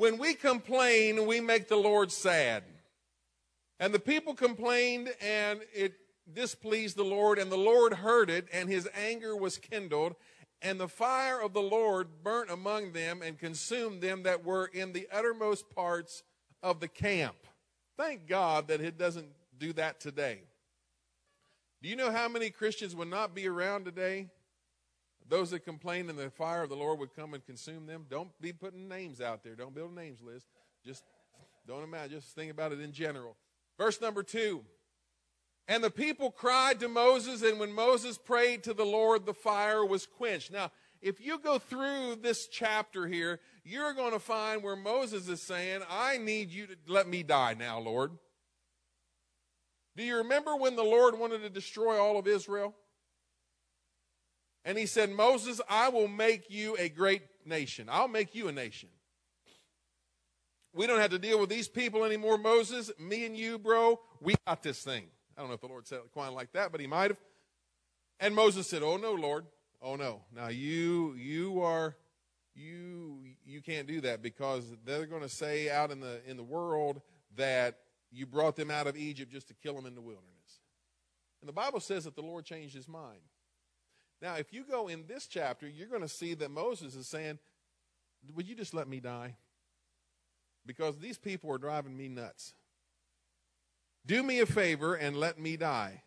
When we complain, we make the Lord sad. And the people complained, and it displeased the Lord, and the Lord heard it, and his anger was kindled, and the fire of the Lord burnt among them and consumed them that were in the uttermost parts of the camp. Thank God that it doesn't do that today. Do you know how many Christians would not be around today? Those that complain and the fire of the Lord would come and consume them. Don't be putting names out there. Don't build a names list. Just don't imagine. Just think about it in general. Verse number two. And the people cried to Moses, and when Moses prayed to the Lord, the fire was quenched. Now, if you go through this chapter here, you're going to find where Moses is saying, I need you to let me die now, Lord. Do you remember when the Lord wanted to destroy all of Israel? And he said, Moses, I will make you a great nation. I'll make you a nation. We don't have to deal with these people anymore, Moses. Me and you, bro, we got this thing. I don't know if the Lord said it quite like that, but he might have. And Moses said, "Oh no, Lord. Oh no. Now you you are you you can't do that because they're going to say out in the in the world that you brought them out of Egypt just to kill them in the wilderness." And the Bible says that the Lord changed his mind. Now, if you go in this chapter, you're going to see that Moses is saying, "Would you just let me die?" Because these people are driving me nuts. Do me a favor and let me die.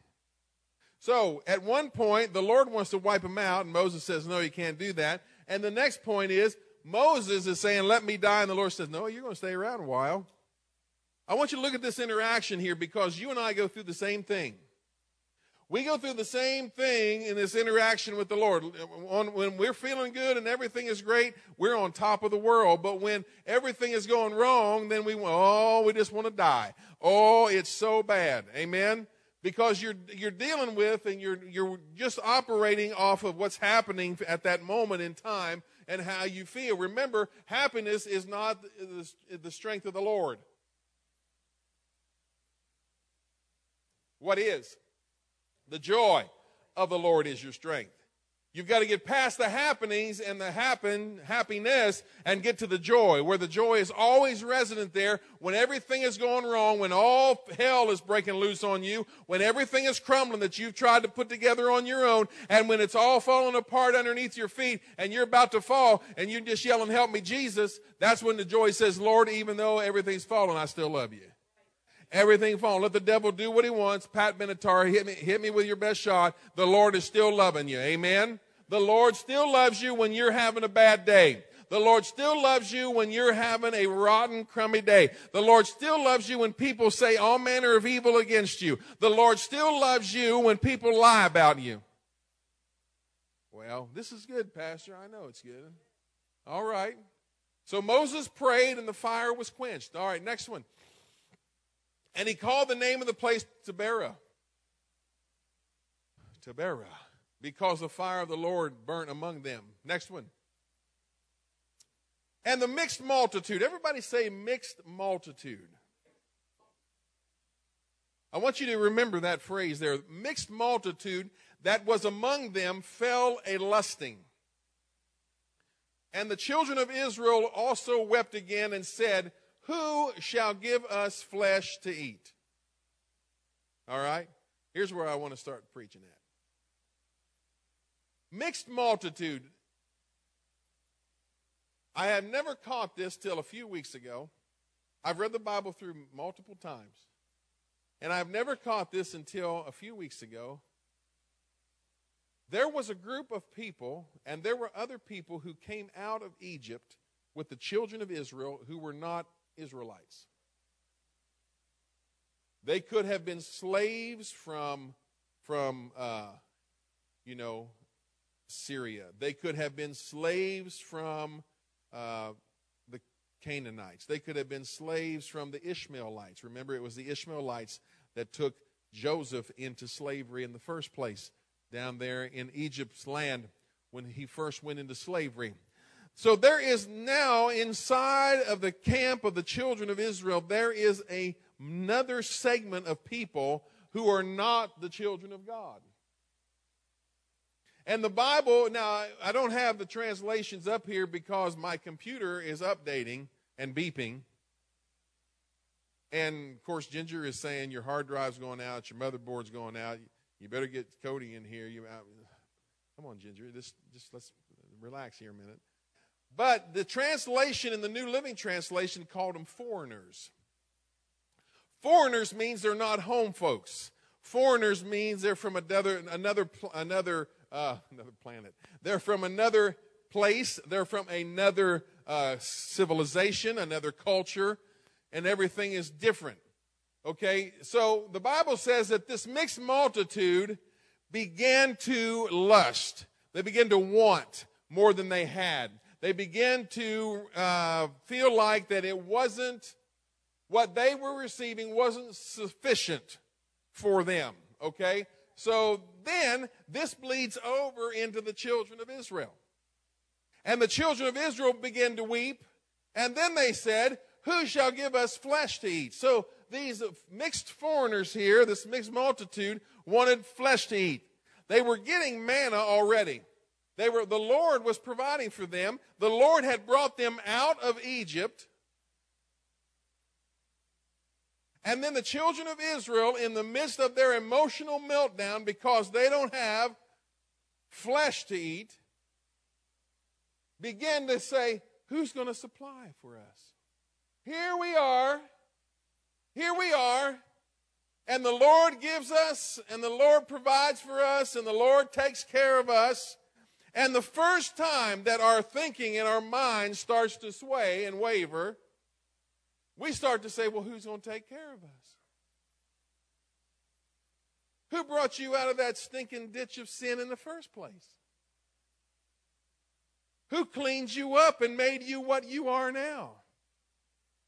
So at one point, the Lord wants to wipe them out, and Moses says, No, you can't do that. And the next point is, Moses is saying, Let me die. And the Lord says, No, you're going to stay around a while. I want you to look at this interaction here because you and I go through the same thing. We go through the same thing in this interaction with the Lord. When we're feeling good and everything is great, we're on top of the world. But when everything is going wrong, then we, oh, we just want to die. Oh, it's so bad. Amen? Because you're, you're dealing with and you're, you're just operating off of what's happening at that moment in time and how you feel. Remember, happiness is not the strength of the Lord. What is? The joy of the Lord is your strength. You've got to get past the happenings and the happen happiness and get to the joy, where the joy is always resident there when everything is going wrong, when all hell is breaking loose on you, when everything is crumbling that you've tried to put together on your own, and when it's all falling apart underneath your feet and you're about to fall and you're just yelling, Help me, Jesus. That's when the joy says, Lord, even though everything's falling, I still love you everything falling. Let the devil do what he wants. Pat Benatar, hit me, hit me with your best shot. The Lord is still loving you. Amen. The Lord still loves you when you're having a bad day. The Lord still loves you when you're having a rotten, crummy day. The Lord still loves you when people say all manner of evil against you. The Lord still loves you when people lie about you. Well, this is good, Pastor. I know it's good. All right. So Moses prayed and the fire was quenched. All right, next one. And he called the name of the place Taberah. Taberah. Because the fire of the Lord burnt among them. Next one. And the mixed multitude. Everybody say mixed multitude. I want you to remember that phrase there. Mixed multitude that was among them fell a lusting. And the children of Israel also wept again and said, who shall give us flesh to eat? All right? Here's where I want to start preaching at. Mixed multitude. I have never caught this till a few weeks ago. I've read the Bible through multiple times. And I've never caught this until a few weeks ago. There was a group of people, and there were other people who came out of Egypt with the children of Israel who were not Israelites. They could have been slaves from, from uh, you know, Syria. They could have been slaves from uh, the Canaanites. They could have been slaves from the Ishmaelites. Remember, it was the Ishmaelites that took Joseph into slavery in the first place down there in Egypt's land when he first went into slavery. So there is now inside of the camp of the children of Israel, there is a, another segment of people who are not the children of God. And the Bible, now I don't have the translations up here because my computer is updating, and beeping. And of course, Ginger is saying your hard drive's going out, your motherboard's going out. You better get Cody in here. You, come on, Ginger. Just, just let's relax here a minute. But the translation in the New Living Translation called them foreigners. Foreigners means they're not home folks. Foreigners means they're from another another another uh, another planet. They're from another place. They're from another uh, civilization, another culture, and everything is different. Okay, so the Bible says that this mixed multitude began to lust. They began to want more than they had. They began to uh, feel like that it wasn't what they were receiving wasn't sufficient for them. Okay, so then this bleeds over into the children of Israel. And the children of Israel began to weep. And then they said, Who shall give us flesh to eat? So these mixed foreigners here, this mixed multitude, wanted flesh to eat. They were getting manna already. They were, the Lord was providing for them. The Lord had brought them out of Egypt. And then the children of Israel, in the midst of their emotional meltdown because they don't have flesh to eat, began to say, Who's going to supply for us? Here we are. Here we are. And the Lord gives us, and the Lord provides for us, and the Lord takes care of us. And the first time that our thinking and our mind starts to sway and waver, we start to say, well, who's going to take care of us? Who brought you out of that stinking ditch of sin in the first place? Who cleaned you up and made you what you are now?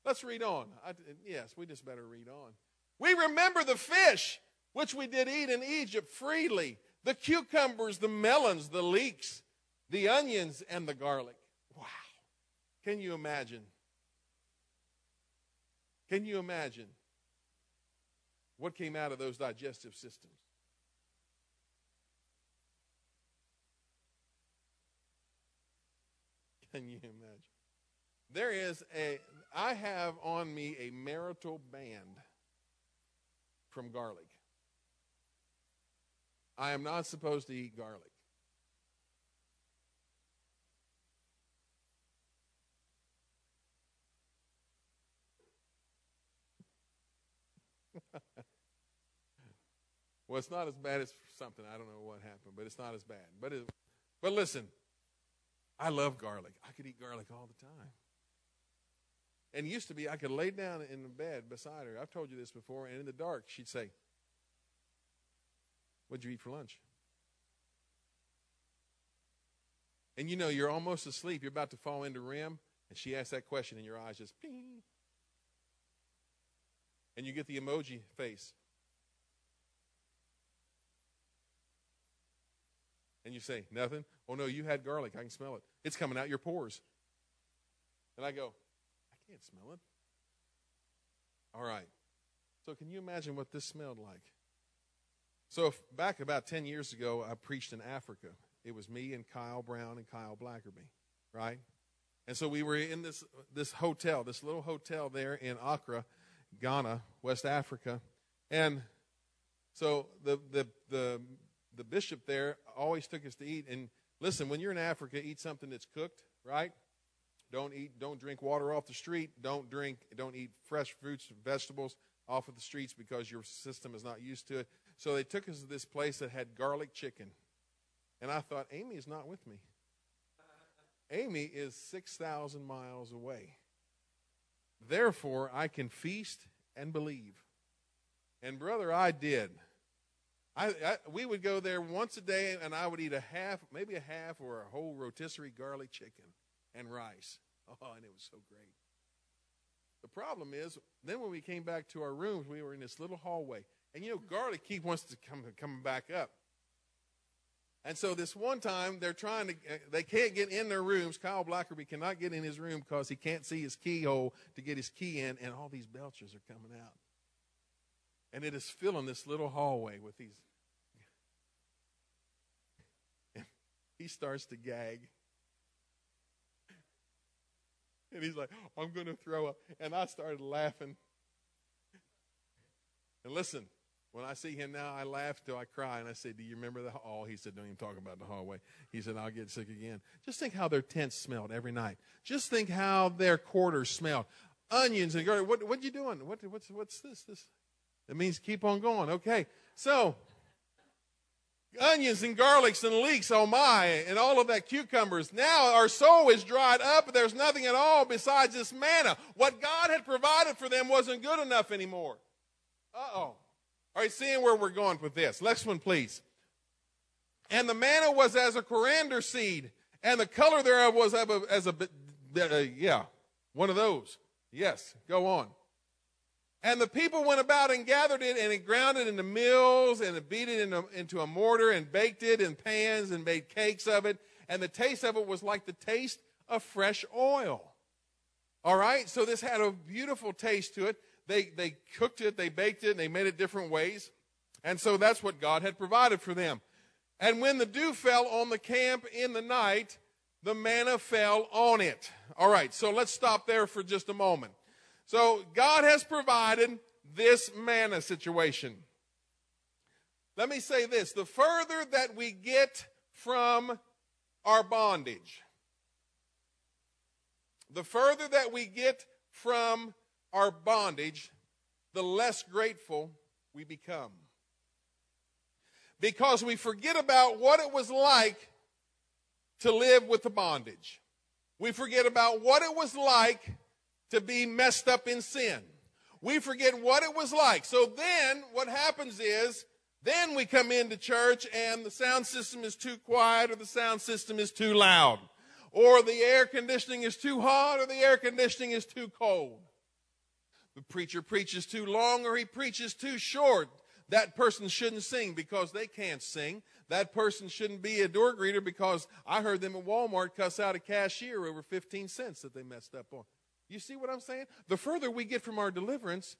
Let's read on. I, yes, we just better read on. We remember the fish which we did eat in Egypt freely the cucumbers, the melons, the leeks, the onions, and the garlic. Wow. Can you imagine? Can you imagine what came out of those digestive systems? Can you imagine? There is a, I have on me a marital band from garlic. I am not supposed to eat garlic. well, it's not as bad as something. I don't know what happened, but it's not as bad. But it, but listen, I love garlic. I could eat garlic all the time. And used to be, I could lay down in the bed beside her. I've told you this before, and in the dark, she'd say, What'd you eat for lunch? And you know, you're almost asleep, you're about to fall into REM, and she asks that question, and your eyes just ping. And you get the emoji face. And you say, Nothing? Oh, no, you had garlic. I can smell it. It's coming out your pores. And I go, I can't smell it. All right. So, can you imagine what this smelled like? So, if, back about 10 years ago, I preached in Africa. It was me and Kyle Brown and Kyle Blackerby, right? And so we were in this, this hotel, this little hotel there in Accra, Ghana, West Africa. And so the, the, the, the bishop there always took us to eat. And listen, when you're in Africa, eat something that's cooked, right? Don't eat, don't drink water off the street. Don't drink, don't eat fresh fruits and vegetables off of the streets because your system is not used to it. So they took us to this place that had garlic chicken. And I thought, Amy is not with me. Amy is 6,000 miles away. Therefore, I can feast and believe. And, brother, I did. I, I, we would go there once a day, and I would eat a half, maybe a half or a whole rotisserie garlic chicken and rice. Oh, and it was so great. The problem is, then when we came back to our rooms, we were in this little hallway. And you know, garlic keep wants to come coming back up. And so this one time, they're trying to, uh, they can't get in their rooms. Kyle Blackerby cannot get in his room because he can't see his keyhole to get his key in, and all these belchers are coming out. And it is filling this little hallway with these. he starts to gag. And he's like, I'm going to throw up. And I started laughing. And listen, when I see him now, I laugh till I cry. And I say, Do you remember the hall? He said, Don't even talk about the hallway. He said, I'll get sick again. Just think how their tents smelled every night. Just think how their quarters smelled. Onions and garlic. What, what you doing? What, what's, what's this? This It means keep on going. Okay. So, onions and garlics and leeks, oh my, and all of that cucumbers. Now our soul is dried up. There's nothing at all besides this manna. What God had provided for them wasn't good enough anymore. Uh oh. All right, seeing where we're going with this. Next one, please. And the manna was as a coriander seed, and the color thereof was as a, uh, yeah, one of those. Yes, go on. And the people went about and gathered it and it ground it into mills and it beat it into, into a mortar and baked it in pans and made cakes of it. And the taste of it was like the taste of fresh oil. All right, so this had a beautiful taste to it. They, they cooked it, they baked it, and they made it different ways. And so that's what God had provided for them. And when the dew fell on the camp in the night, the manna fell on it. All right, so let's stop there for just a moment. So God has provided this manna situation. Let me say this the further that we get from our bondage, the further that we get from our bondage, the less grateful we become. Because we forget about what it was like to live with the bondage. We forget about what it was like to be messed up in sin. We forget what it was like. So then what happens is, then we come into church and the sound system is too quiet or the sound system is too loud. Or the air conditioning is too hot or the air conditioning is too cold. The preacher preaches too long or he preaches too short. That person shouldn't sing because they can't sing. That person shouldn't be a door greeter because I heard them at Walmart cuss out a cashier over 15 cents that they messed up on. You see what I'm saying? The further we get from our deliverance,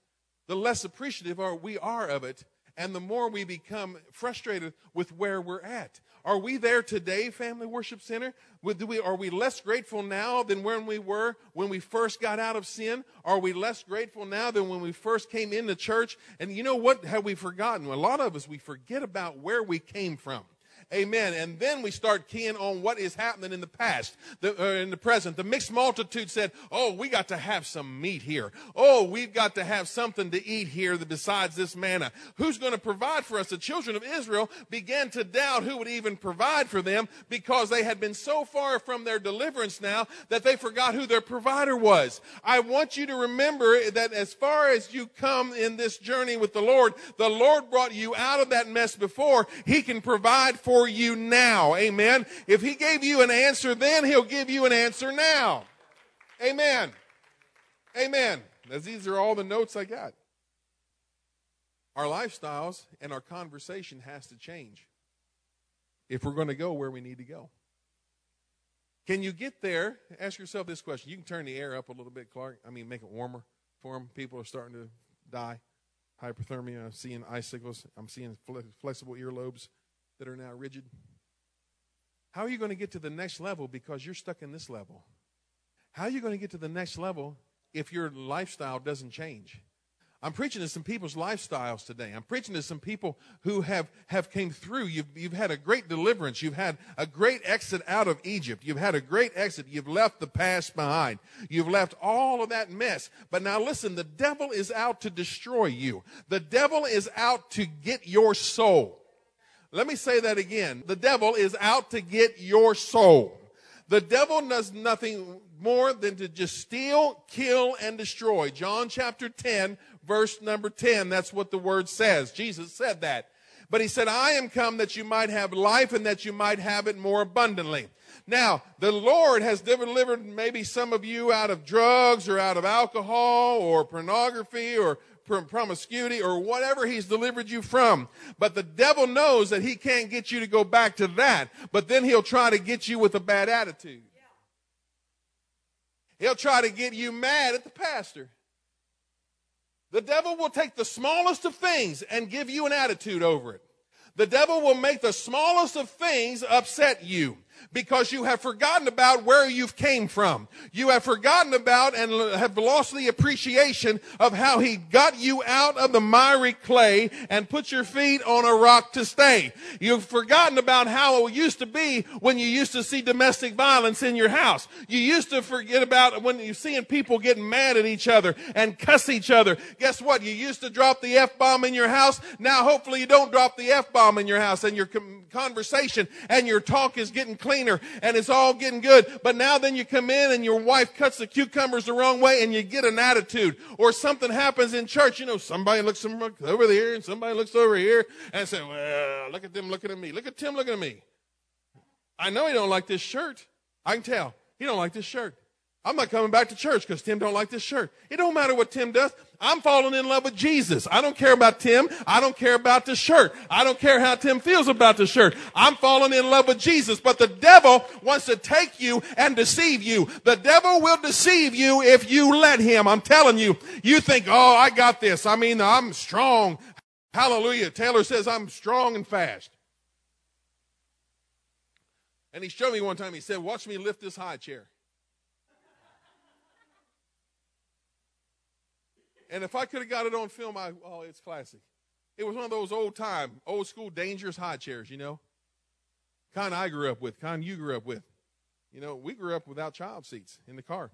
the less appreciative are we are of it, and the more we become frustrated with where we're at. Are we there today, Family Worship Center? Are we less grateful now than when we were when we first got out of sin? Are we less grateful now than when we first came into church? And you know what have we forgotten? A lot of us, we forget about where we came from. Amen. And then we start keying on what is happening in the past, the, uh, in the present. The mixed multitude said, Oh, we got to have some meat here. Oh, we've got to have something to eat here besides this manna. Who's going to provide for us? The children of Israel began to doubt who would even provide for them because they had been so far from their deliverance now that they forgot who their provider was. I want you to remember that as far as you come in this journey with the Lord, the Lord brought you out of that mess before. He can provide for for you now. Amen. If he gave you an answer then, he'll give you an answer now. Amen. Amen. As these are all the notes I got. Our lifestyles and our conversation has to change if we're going to go where we need to go. Can you get there? Ask yourself this question. You can turn the air up a little bit, Clark. I mean, make it warmer for them. People are starting to die. Hypothermia. I'm seeing icicles. I'm seeing flexible earlobes that are now rigid? How are you going to get to the next level because you're stuck in this level? How are you going to get to the next level if your lifestyle doesn't change? I'm preaching to some people's lifestyles today. I'm preaching to some people who have, have came through. You've, you've had a great deliverance. You've had a great exit out of Egypt. You've had a great exit. You've left the past behind. You've left all of that mess. But now listen, the devil is out to destroy you. The devil is out to get your soul. Let me say that again. The devil is out to get your soul. The devil does nothing more than to just steal, kill, and destroy. John chapter 10, verse number 10. That's what the word says. Jesus said that. But he said, I am come that you might have life and that you might have it more abundantly. Now, the Lord has delivered maybe some of you out of drugs or out of alcohol or pornography or promiscuity or whatever he's delivered you from. But the devil knows that he can't get you to go back to that. But then he'll try to get you with a bad attitude. He'll try to get you mad at the pastor. The devil will take the smallest of things and give you an attitude over it. The devil will make the smallest of things upset you. Because you have forgotten about where you've came from. You have forgotten about and have lost the appreciation of how he got you out of the miry clay and put your feet on a rock to stay. You've forgotten about how it used to be when you used to see domestic violence in your house. You used to forget about when you're seeing people getting mad at each other and cuss each other. Guess what? You used to drop the F-bomb in your house. Now hopefully you don't drop the F-bomb in your house and your conversation and your talk is getting cleaner and it's all getting good. But now then you come in and your wife cuts the cucumbers the wrong way and you get an attitude or something happens in church. You know, somebody looks over there and somebody looks over here and say, well, look at them looking at me. Look at Tim looking at me. I know he don't like this shirt. I can tell. He don't like this shirt. I'm not coming back to church because Tim don't like this shirt. It don't matter what Tim does. I'm falling in love with Jesus. I don't care about Tim. I don't care about the shirt. I don't care how Tim feels about the shirt. I'm falling in love with Jesus. But the devil wants to take you and deceive you. The devil will deceive you if you let him. I'm telling you. You think, oh, I got this. I mean, I'm strong. Hallelujah. Taylor says I'm strong and fast. And he showed me one time, he said, watch me lift this high chair. And if I could have got it on film, I oh, it's classic. It was one of those old time, old school, dangerous high chairs, you know. Kind I grew up with, kind you grew up with. You know, we grew up without child seats in the car.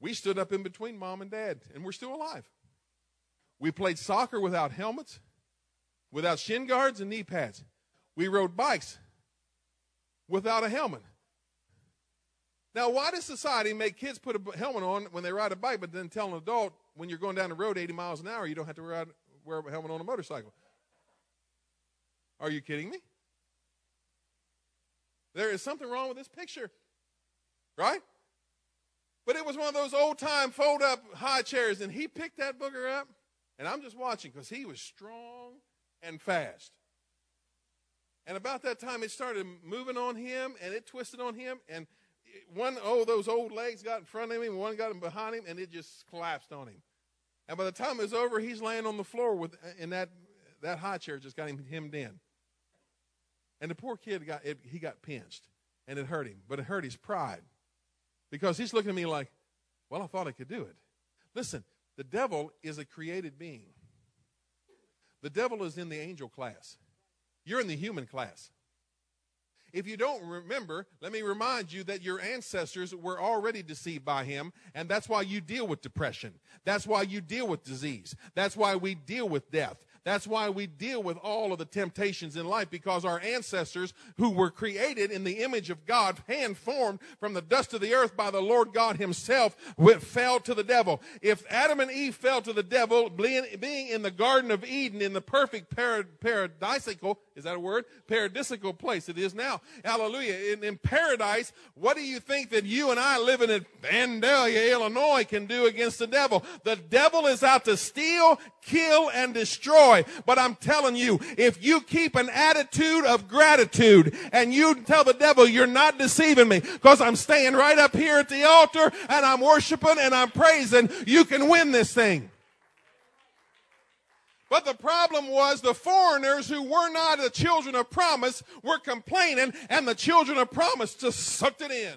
We stood up in between mom and dad, and we're still alive. We played soccer without helmets, without shin guards and knee pads. We rode bikes without a helmet. Now, why does society make kids put a helmet on when they ride a bike, but then tell an adult when you're going down the road 80 miles an hour, you don't have to wear a helmet on a motorcycle? Are you kidding me? There is something wrong with this picture, right? But it was one of those old time fold up high chairs, and he picked that booger up, and I'm just watching because he was strong and fast. And about that time, it started moving on him, and it twisted on him, and one, oh, those old legs got in front of him, one got him behind him, and it just collapsed on him. And by the time it was over, he's laying on the floor with, and that, that high chair just got him hemmed in. And the poor kid got, it, he got pinched, and it hurt him, but it hurt his pride. Because he's looking at me like, well, I thought I could do it. Listen, the devil is a created being. The devil is in the angel class. You're in the human class. If you don't remember, let me remind you that your ancestors were already deceived by him, and that's why you deal with depression. That's why you deal with disease. That's why we deal with death. That's why we deal with all of the temptations in life because our ancestors who were created in the image of God, hand formed from the dust of the earth by the Lord God himself, fell to the devil. If Adam and Eve fell to the devil, being in the Garden of Eden in the perfect paradisical, is that a word? Paradisical place. It is now. Hallelujah. In, in paradise, what do you think that you and I living in Vandalia, Illinois can do against the devil? The devil is out to steal, kill, and destroy. But I'm telling you, if you keep an attitude of gratitude and you tell the devil, you're not deceiving me because I'm staying right up here at the altar and I'm worshiping and I'm praising, you can win this thing. But the problem was the foreigners who were not the children of promise were complaining, and the children of promise just sucked it in.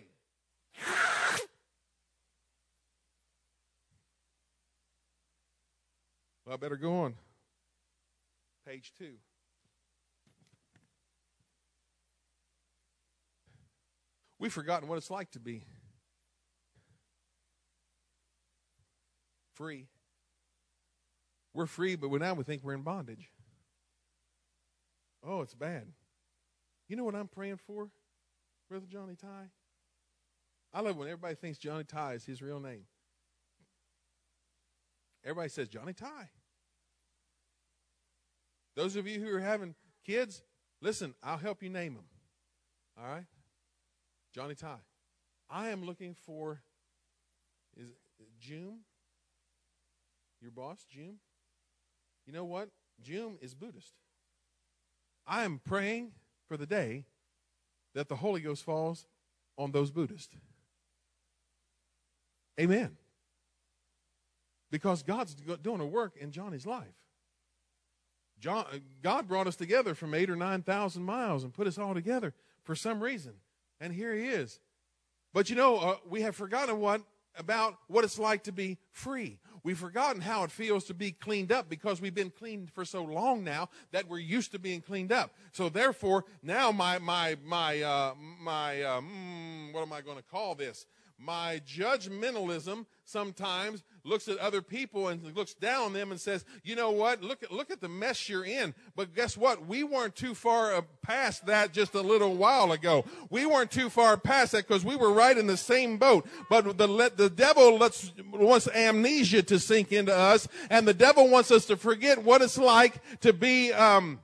Well, I better go on. Page two. We've forgotten what it's like to be free. We're free, but now we think we're in bondage. Oh, it's bad. You know what I'm praying for, Brother Johnny Ty? I love when everybody thinks Johnny Ty is his real name. Everybody says Johnny Ty. Those of you who are having kids, listen, I'll help you name them. All right? Johnny Ty. I am looking for is June? Your boss, June? You know what? June is Buddhist. I am praying for the day that the Holy Ghost falls on those Buddhists. Amen because God's doing a work in Johnny's life. John, God brought us together from eight or 9,000 miles and put us all together for some reason. And here he is. But you know, uh, we have forgotten what about what it's like to be free. We've forgotten how it feels to be cleaned up because we've been cleaned for so long now that we're used to being cleaned up. So therefore, now my my my uh, my uh, mm, what am I going to call this? My judgmentalism sometimes looks at other people and looks down on them and says, "You know what? Look at look at the mess you're in." But guess what? We weren't too far uh, past that just a little while ago. We weren't too far past that because we were right in the same boat. But the the devil lets, wants amnesia to sink into us, and the devil wants us to forget what it's like to be. Um,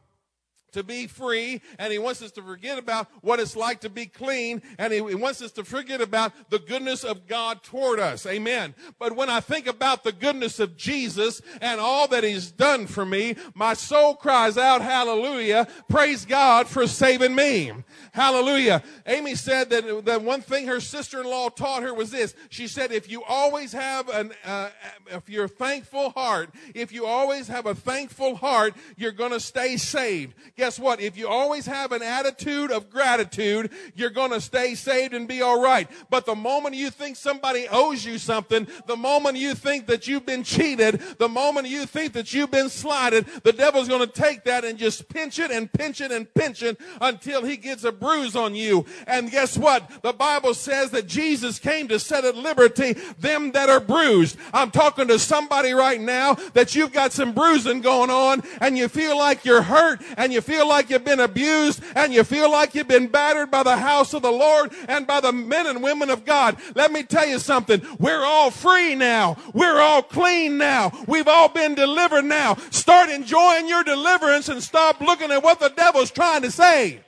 to be free and he wants us to forget about what it's like to be clean and he, wants us to forget about the goodness of God toward us. Amen. But when I think about the goodness of Jesus and all that he's done for me, my soul cries out, hallelujah. Praise God for saving me. Hallelujah. Amy said that, that one thing her sister-in-law taught her was this. She said, if you always have an, uh, if you're thankful heart, if you always have a thankful heart, you're going to stay saved guess what? If you always have an attitude of gratitude, you're going to stay saved and be all right. But the moment you think somebody owes you something, the moment you think that you've been cheated, the moment you think that you've been slighted, the devil's going to take that and just pinch it and pinch it and pinch it until he gets a bruise on you. And guess what? The Bible says that Jesus came to set at liberty them that are bruised. I'm talking to somebody right now that you've got some bruising going on and you feel like you're hurt and you feel like you've been abused and you feel like you've been battered by the house of the Lord and by the men and women of God, let me tell you something. We're all free now. We're all clean now. We've all been delivered now. Start enjoying your deliverance and stop looking at what the devil's trying to say.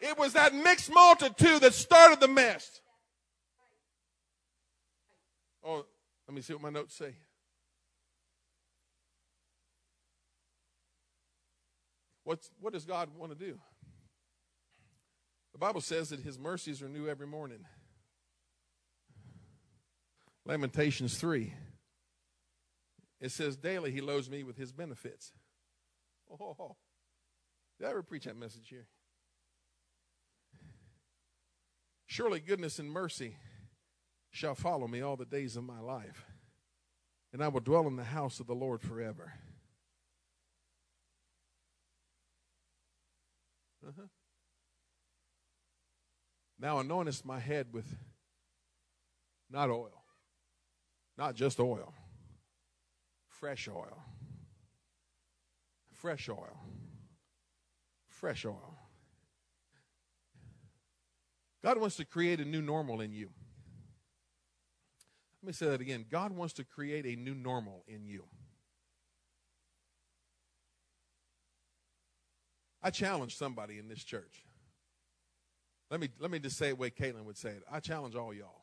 It was that mixed multitude that started the mess. Oh, let me see what my notes say. What's, what does God want to do? The Bible says that his mercies are new every morning. Lamentations 3. It says, Daily he loads me with his benefits. Oh, did I ever preach that message here? Surely goodness and mercy shall follow me all the days of my life, and I will dwell in the house of the Lord forever. Uh-huh. Now anointest my head with not oil, not just oil, fresh oil. Fresh oil. Fresh oil. God wants to create a new normal in you. Let me say that again. God wants to create a new normal in you. I challenge somebody in this church. Let me, let me just say it the way Caitlin would say it. I challenge all y'all.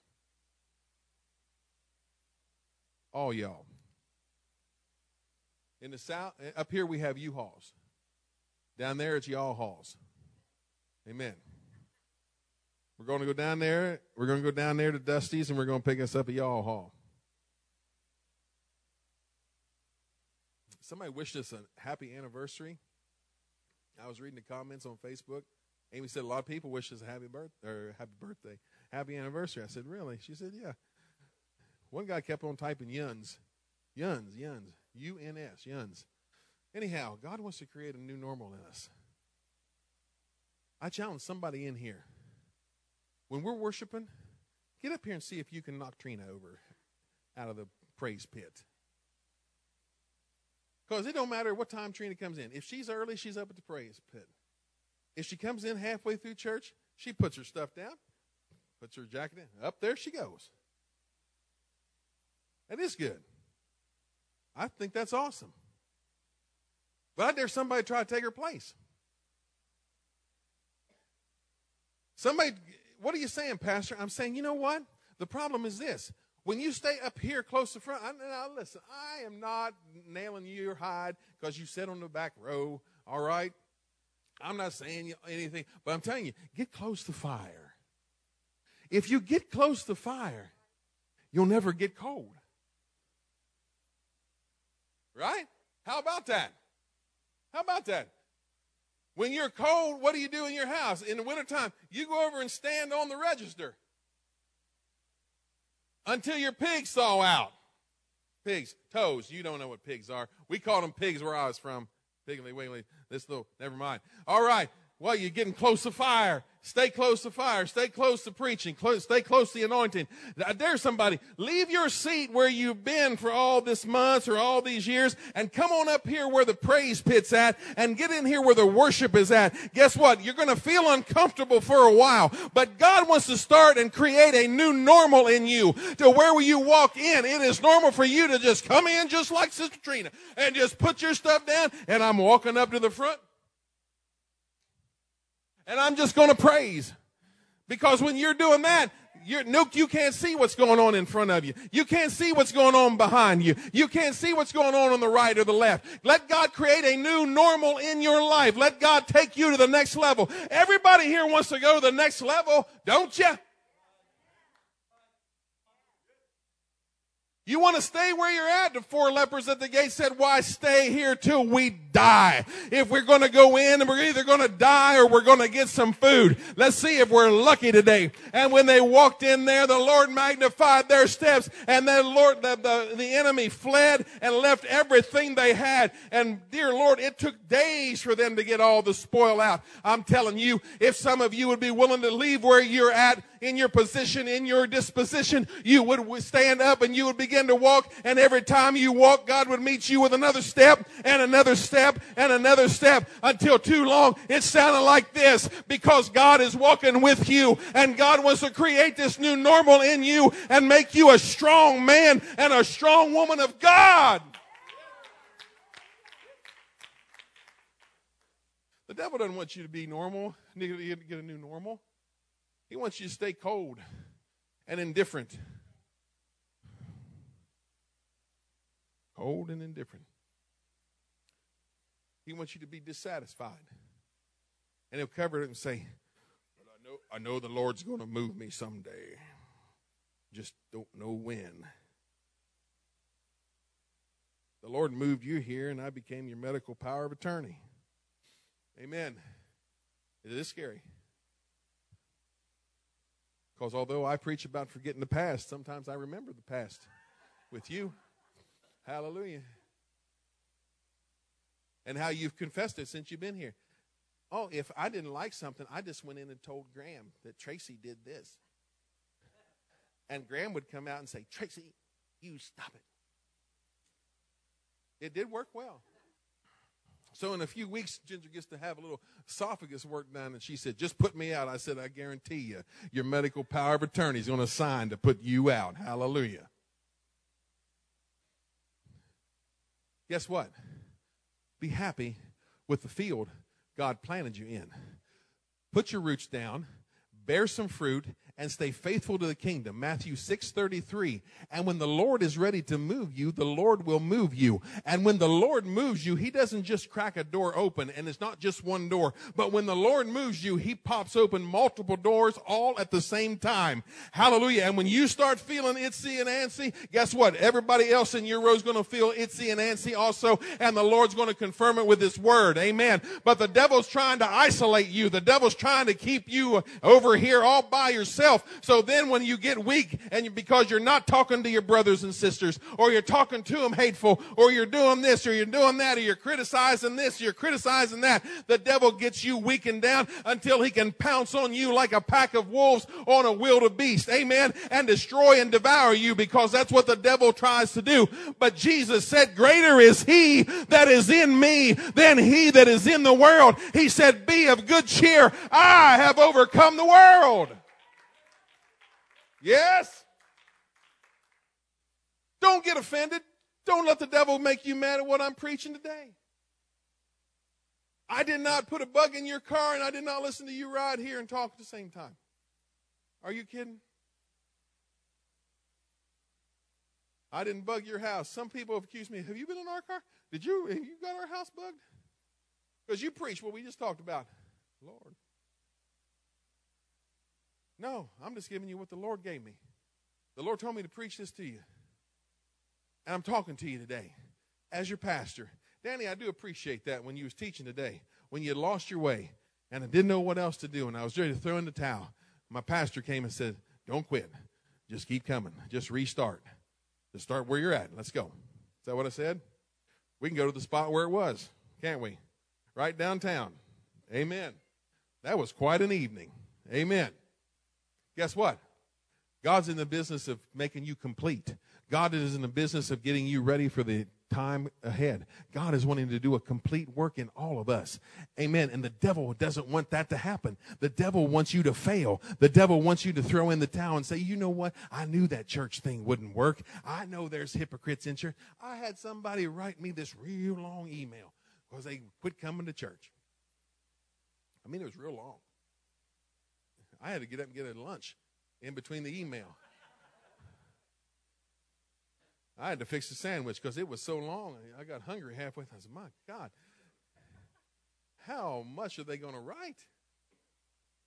All y'all. In the south, eh, up here we have U-Hauls. Down there it's y'all hauls. Amen. We're going to go down there. We're going to go down there to Dusty's and we're going to pick us up a y'all haul. Somebody wished us a happy anniversary. I was reading the comments on Facebook. Amy said a lot of people wish us a happy birth or happy birthday, happy anniversary. I said, really? She said, yeah. One guy kept on typing yuns, yuns, yuns, U N S, yuns. Anyhow, God wants to create a new normal in us. I challenge somebody in here. When we're worshiping, get up here and see if you can knock Trina over out of the praise pit. Because it don't matter what time Trina comes in. If she's early, she's up at the praise pit. If she comes in halfway through church, she puts her stuff down, puts her jacket in. Up there she goes. That is good. I think that's awesome. But I dare somebody try to take her place. Somebody, what are you saying, Pastor? I'm saying, you know what? The problem is this when you stay up here close to front, I, now listen, I am not nailing your hide because you sit on the back row, all right? I'm not saying anything, but I'm telling you, get close to fire. If you get close to fire, you'll never get cold. Right? How about that? How about that? When you're cold, what do you do in your house? In the wintertime, you go over and stand on the register until your pigs thaw out. Pigs, toes. You don't know what pigs are. We called them pigs where I was from. Piggly wiggly. This little, never mind. All right. Well, you're getting close to fire. Stay close to fire. Stay close to preaching. Close, stay close to the anointing. I dare somebody, leave your seat where you've been for all this months or all these years and come on up here where the praise pit's at and get in here where the worship is at. Guess what? You're going to feel uncomfortable for a while, but God wants to start and create a new normal in you to where you walk in. It is normal for you to just come in just like Sister Trina and just put your stuff down and I'm walking up to the front and I'm just going to praise. Because when you're doing that, you're, Nuke, you can't see what's going on in front of you. You can't see what's going on behind you. You can't see what's going on on the right or the left. Let God create a new normal in your life. Let God take you to the next level. Everybody here wants to go to the next level, don't you? You want to stay where you're at? The four lepers at the gate said, why stay here till we die? If we're going to go in and we're either going to die or we're going to get some food. Let's see if we're lucky today. And when they walked in there, the Lord magnified their steps and the Lord, the, the, the enemy fled and left everything they had. And dear Lord, it took days for them to get all the spoil out. I'm telling you, if some of you would be willing to leave where you're at, in your position, in your disposition, you would stand up and you would begin to walk. And every time you walk, God would meet you with another step and another step and another step until too long it sounded like this because God is walking with you and God wants to create this new normal in you and make you a strong man and a strong woman of God. The devil doesn't want you to be normal, need to get a new normal. He wants you to stay cold and indifferent. Cold and indifferent. He wants you to be dissatisfied. And he'll cover it and say, I know I know the Lord's going to move me someday. Just don't know when. The Lord moved you here and I became your medical power of attorney. Amen. Is this scary? Because although I preach about forgetting the past, sometimes I remember the past with you. Hallelujah. And how you've confessed it since you've been here. Oh, if I didn't like something, I just went in and told Graham that Tracy did this. And Graham would come out and say, Tracy, you stop it. It did work well. So in a few weeks, Ginger gets to have a little esophagus work done, and she said, "Just put me out." I said, "I guarantee you, your medical power of attorney is going to sign to put you out." Hallelujah. Guess what? Be happy with the field God planted you in. Put your roots down, bear some fruit, and stay faithful to the kingdom. Matthew 6:33. And when the Lord is ready to move you, the Lord will move you. And when the Lord moves you, he doesn't just crack a door open and it's not just one door, but when the Lord moves you, he pops open multiple doors all at the same time. Hallelujah. And when you start feeling itsy and antsy, guess what? Everybody else in your row is going to feel itsy and antsy also, and the Lord's going to confirm it with his word. Amen. But the devil's trying to isolate you. The devil's trying to keep you over here all by yourself yourself. So then when you get weak and you, because you're not talking to your brothers and sisters or you're talking to them hateful or you're doing this or you're doing that or you're criticizing this, you're criticizing that, the devil gets you weakened down until he can pounce on you like a pack of wolves on a wildebeest. Amen. And destroy and devour you because that's what the devil tries to do. But Jesus said, greater is he that is in me than he that is in the world. He said, be of good cheer. I have overcome the world. Yes? Don't get offended. Don't let the devil make you mad at what I'm preaching today. I did not put a bug in your car and I did not listen to you ride here and talk at the same time. Are you kidding? I didn't bug your house. Some people have accused me. Have you been in our car? Did you? Have you got our house bugged? Because you preach what we just talked about. Lord. No, I'm just giving you what the Lord gave me. The Lord told me to preach this to you. And I'm talking to you today as your pastor, Danny, I do appreciate that when you was teaching today, when you had lost your way and I didn't know what else to do and I was ready to throw in the towel. My pastor came and said, Don't quit. Just keep coming. Just restart. Just start where you're at. Let's go. Is that what I said? We can go to the spot where it was, can't we? Right downtown. Amen. That was quite an evening. Amen. Guess what? God's in the business of making you complete. God is in the business of getting you ready for the time ahead. God is wanting to do a complete work in all of us. Amen. And the devil doesn't want that to happen. The devil wants you to fail. The devil wants you to throw in the towel and say, you know what? I knew that church thing wouldn't work. I know there's hypocrites in church. I had somebody write me this real long email because they quit coming to church. I mean, it was real long. I had to get up and get a lunch in between the email. I had to fix the sandwich because it was so long. I got hungry halfway. I said, My God, how much are they going to write?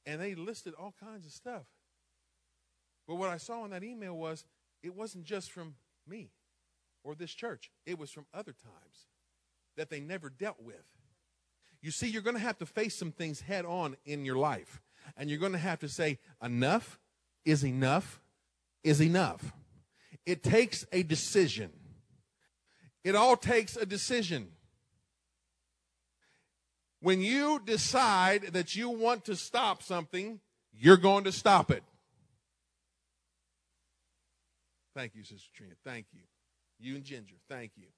And they listed all kinds of stuff. But what I saw in that email was it wasn't just from me or this church, it was from other times that they never dealt with. You see, you're going to have to face some things head on in your life. And you're going to have to say, enough is enough is enough. It takes a decision. It all takes a decision. When you decide that you want to stop something, you're going to stop it. Thank you, Sister Trina. Thank you. You and Ginger, thank you.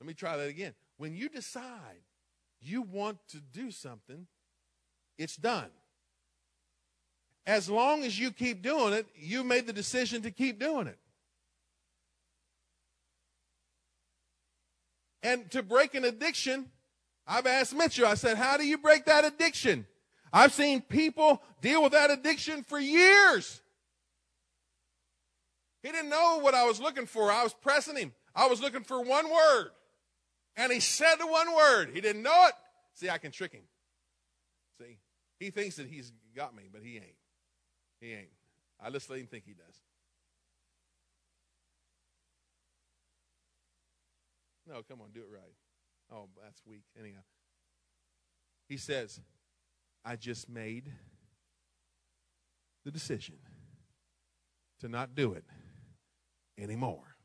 Let me try that again. When you decide you want to do something, it's done. As long as you keep doing it, you made the decision to keep doing it. And to break an addiction, I've asked Mitchell, I said, How do you break that addiction? I've seen people deal with that addiction for years. He didn't know what I was looking for. I was pressing him. I was looking for one word. And he said the one word. He didn't know it. See, I can trick him. See, he thinks that he's got me, but he ain't. He ain't. I just let him think he does. No, come on, do it right. Oh, that's weak. Anyhow. He says, I just made the decision to not do it anymore.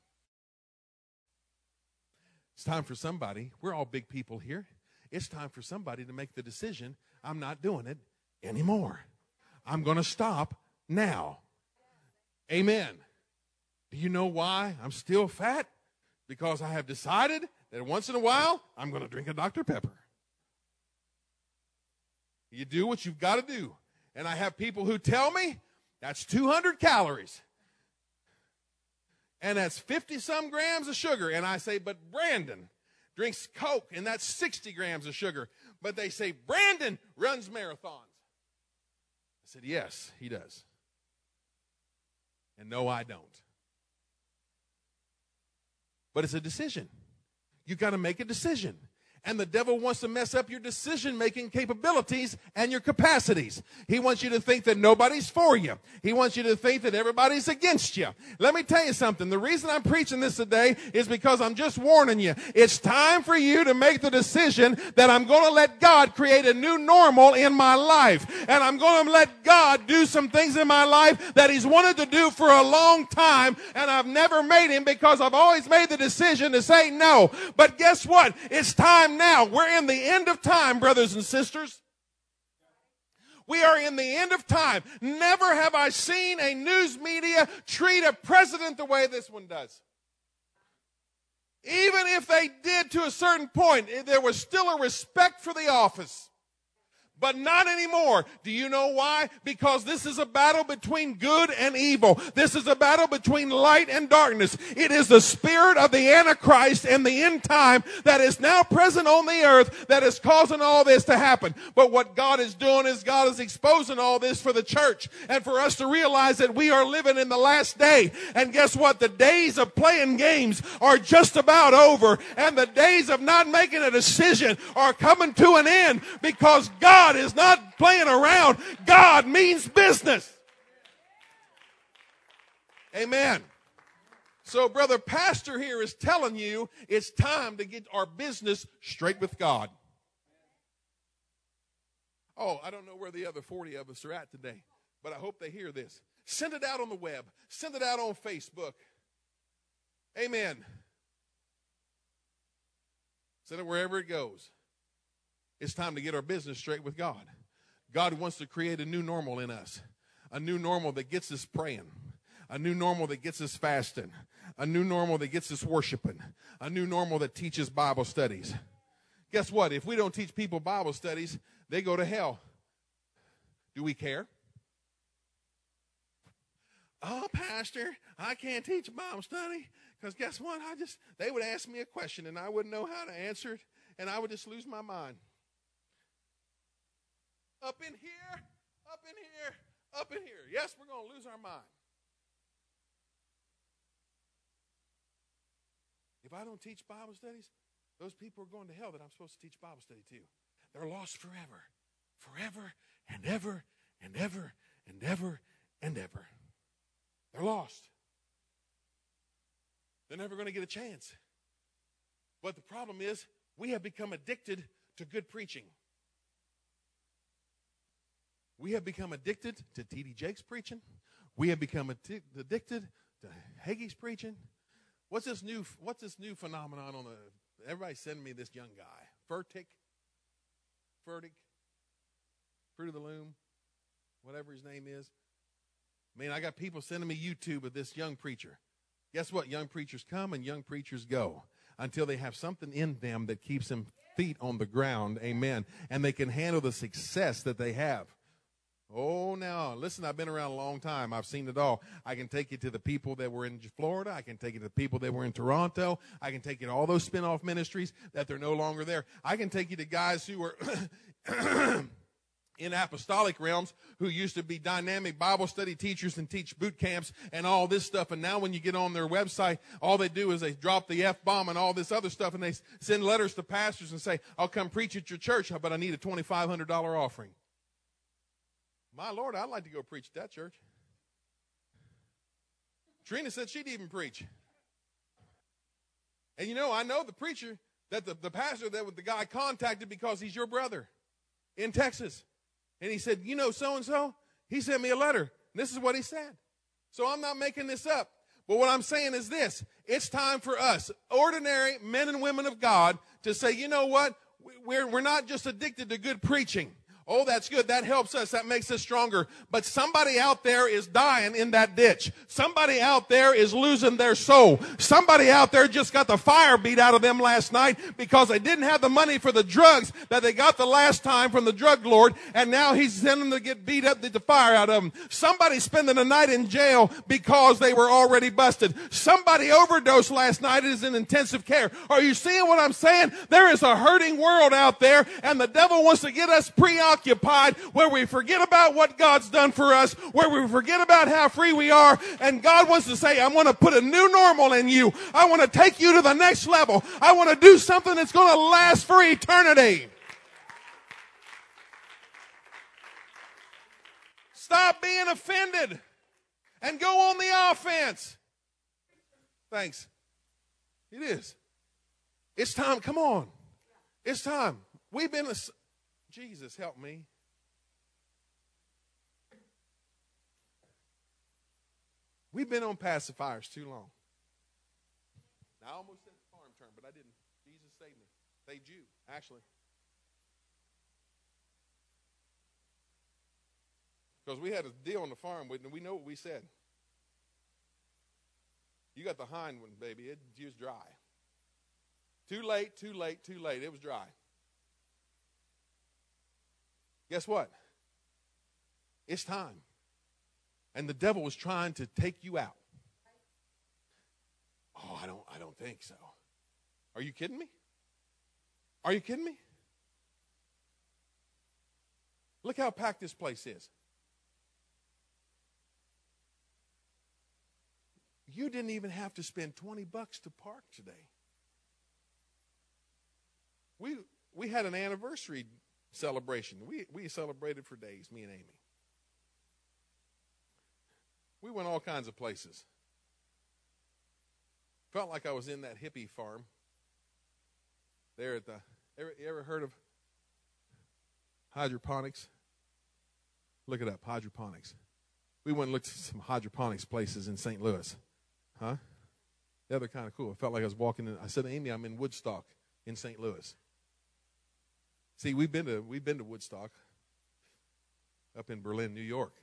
It's time for somebody, we're all big people here. It's time for somebody to make the decision I'm not doing it anymore. I'm going to stop now. Amen. Do you know why I'm still fat? because I have decided that once in a while I'm going to drink a Dr. Pepper. You do what you've got to do. And I have people who tell me that's 200 calories. And that's 50 some grams of sugar. And I say, but Brandon drinks Coke and that's 60 grams of sugar. But they say, Brandon runs marathons. Said, yes, he does. And no, I don't. But it's a decision. You've got to make a decision. And the devil wants to mess up your decision making capabilities and your capacities. He wants you to think that nobody's for you. He wants you to think that everybody's against you. Let me tell you something. The reason I'm preaching this today is because I'm just warning you. It's time for you to make the decision that I'm going to let God create a new normal in my life. And I'm going to let God do some things in my life that He's wanted to do for a long time. And I've never made Him because I've always made the decision to say no. But guess what? It's time time now. We're in the end of time, brothers and sisters. We are in the end of time. Never have I seen a news media treat a president the way this one does. Even if they did to a certain point, there was still a respect for the office but not anymore. Do you know why? Because this is a battle between good and evil. This is a battle between light and darkness. It is the spirit of the Antichrist and the end time that is now present on the earth that is causing all this to happen. But what God is doing is God is exposing all this for the church and for us to realize that we are living in the last day. And guess what? The days of playing games are just about over and the days of not making a decision are coming to an end because God God is not playing around. God means business. Amen. So, brother pastor here is telling you it's time to get our business straight with God. Oh, I don't know where the other 40 of us are at today, but I hope they hear this. Send it out on the web, send it out on Facebook. Amen. Send it wherever it goes. It's time to get our business straight with God. God wants to create a new normal in us, a new normal that gets us praying, a new normal that gets us fasting, a new normal that gets us worshiping, a new normal that teaches Bible studies. Guess what? If we don't teach people Bible studies, they go to hell. Do we care? Oh, Pastor, I can't teach Bible study because guess what? I just they would ask me a question and I wouldn't know how to answer it, and I would just lose my mind. Up in here, up in here, up in here. Yes, we're going to lose our mind. If I don't teach Bible studies, those people are going to hell that I'm supposed to teach Bible study to. They're lost forever, forever and ever and ever and ever and ever. They're lost. They're never going to get a chance. But the problem is, we have become addicted to good preaching. We have become addicted to T.D. Jakes preaching. We have become addicted to Hagee's preaching. What's this new? What's this new phenomenon on the? Everybody sending me this young guy, Furtick, Furtick, Fruit of the Loom, whatever his name is. I mean, I got people sending me YouTube of this young preacher. Guess what? Young preachers come and young preachers go until they have something in them that keeps them feet on the ground. Amen. And they can handle the success that they have. Oh, now, listen, I've been around a long time. I've seen it all. I can take you to the people that were in Florida. I can take you to the people that were in Toronto. I can take you to all those spin off ministries that they're no longer there. I can take you to guys who were. in apostolic realms who used to be dynamic Bible study teachers and teach boot camps and all this stuff. And now when you get on their website, all they do is they drop the F bomb and all this other stuff and they send letters to pastors and say, I'll come preach at your church, but I need a $2,500 offering. My Lord, I'd like to go preach at that church. Trina said she'd even preach. And you know, I know the preacher that the, the pastor that the guy contacted because he's your brother in Texas. And he said, You know, so and so? He sent me a letter. This is what he said. So I'm not making this up. But what I'm saying is this it's time for us, ordinary men and women of God, to say, you know what? We're, we're not just addicted to good preaching. Oh, that's good. That helps us. That makes us stronger. But somebody out there is dying in that ditch. Somebody out there is losing their soul. Somebody out there just got the fire beat out of them last night because they didn't have the money for the drugs that they got the last time from the drug lord. And now he's sending them to get beat up, the fire out of them. Somebody spending the night in jail because they were already busted. Somebody overdosed last night is in intensive care. Are you seeing what I'm saying? There is a hurting world out there and the devil wants to get us preoccupied preoccupied, where we forget about what God's done for us, where we forget about how free we are. And God wants to say, I want to put a new normal in you. I want to take you to the next level. I want to do something that's going to last for eternity. Stop being offended and go on the offense. Thanks. It is. It's time. Come on. It's time. We've been Jesus, help me. We've been on pacifiers too long. I almost said farm term, but I didn't. Jesus saved me. Saved you, actually. Because we had a deal on the farm, and we know what we said. You got the hind one, baby. It was dry. Too late, too late, too late. It was dry. Guess what? It's time. And the devil was trying to take you out. Oh, I don't I don't think so. Are you kidding me? Are you kidding me? Look how packed this place is. You didn't even have to spend 20 bucks to park today. We we had an anniversary celebration. We, we celebrated for days, me and Amy. We went all kinds of places. Felt like I was in that hippie farm. There at the. Ever, you ever heard of hydroponics? Look it up, hydroponics. We went and looked at some hydroponics places in St. Louis. Huh? Yeah, they're kind of cool. I felt like I was walking in. I said, Amy, I'm in Woodstock in St. Louis. See, we've been to we've been to Woodstock up in Berlin, New York.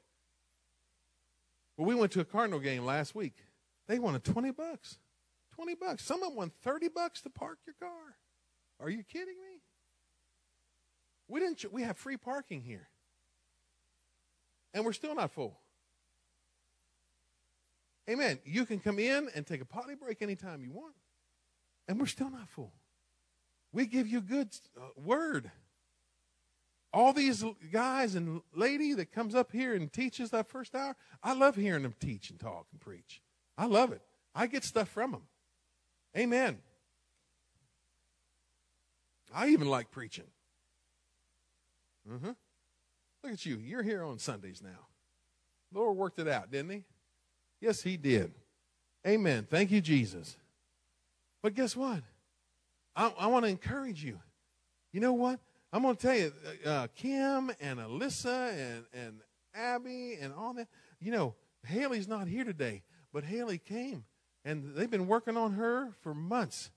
Well, we went to a Cardinal game last week. They wanted 20 bucks. 20 bucks. Someone won 30 bucks to park your car. Are you kidding me? We didn't we have free parking here. And we're still not full. Amen. You can come in and take a potty break anytime you want. And we're still not full. We give you good uh, word all these guys and lady that comes up here and teaches that first hour, I love hearing them teach and talk and preach. I love it. I get stuff from them. Amen. I even like preaching. Mm-hmm. Look at you. You're here on Sundays now. The Lord worked it out, didn't he? Yes, he did. Amen. Thank you, Jesus. But guess what? I, I want to encourage you. You know what? I'm going to tell you, uh, uh, Kim and Alyssa and, and Abby and all that, you know, Haley's not here today, but Haley came and they've been working on her for months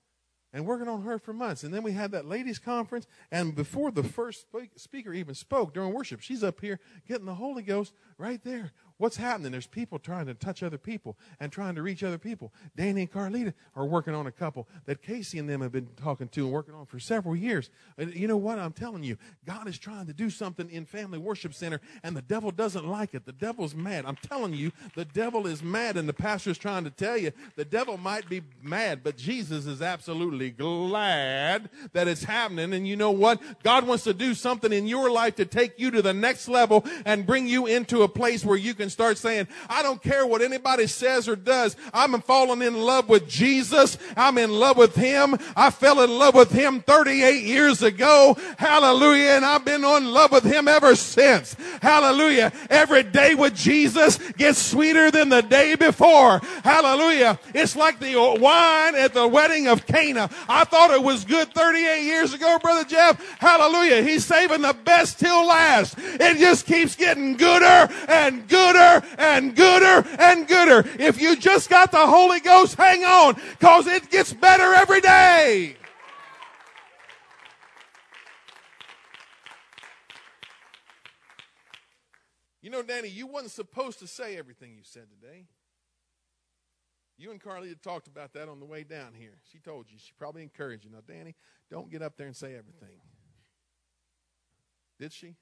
and working on her for months. And then we had that ladies' conference. And before the first speaker even spoke during worship, she's up here getting the Holy Ghost right there What's happening? There's people trying to touch other people and trying to reach other people. Danny and Carlita are working on a couple that Casey and them have been talking to and working on for several years. And you know what? I'm telling you, God is trying to do something in Family Worship Center, and the devil doesn't like it. The devil's mad. I'm telling you, the devil is mad, and the pastor's trying to tell you the devil might be mad, but Jesus is absolutely glad that it's happening. And you know what? God wants to do something in your life to take you to the next level and bring you into a place where you can start saying, I don't care what anybody says or does. I'm falling in love with Jesus. I'm in love with Him. I fell in love with Him 38 years ago. Hallelujah. And I've been in love with Him ever since. Hallelujah. Every day with Jesus gets sweeter than the day before. Hallelujah. It's like the wine at the wedding of Cana. I thought it was good 38 years ago, Brother Jeff. Hallelujah. He's saving the best till last. It just keeps getting gooder and gooder gooder and gooder and gooder. If you just got the Holy Ghost, hang on, cause it gets better every day. You know, Danny, you wasn't supposed to say everything you said today. You and Carly had talked about that on the way down here. She told you. She probably encouraged you. Now, Danny, don't get up there and say everything. Did she?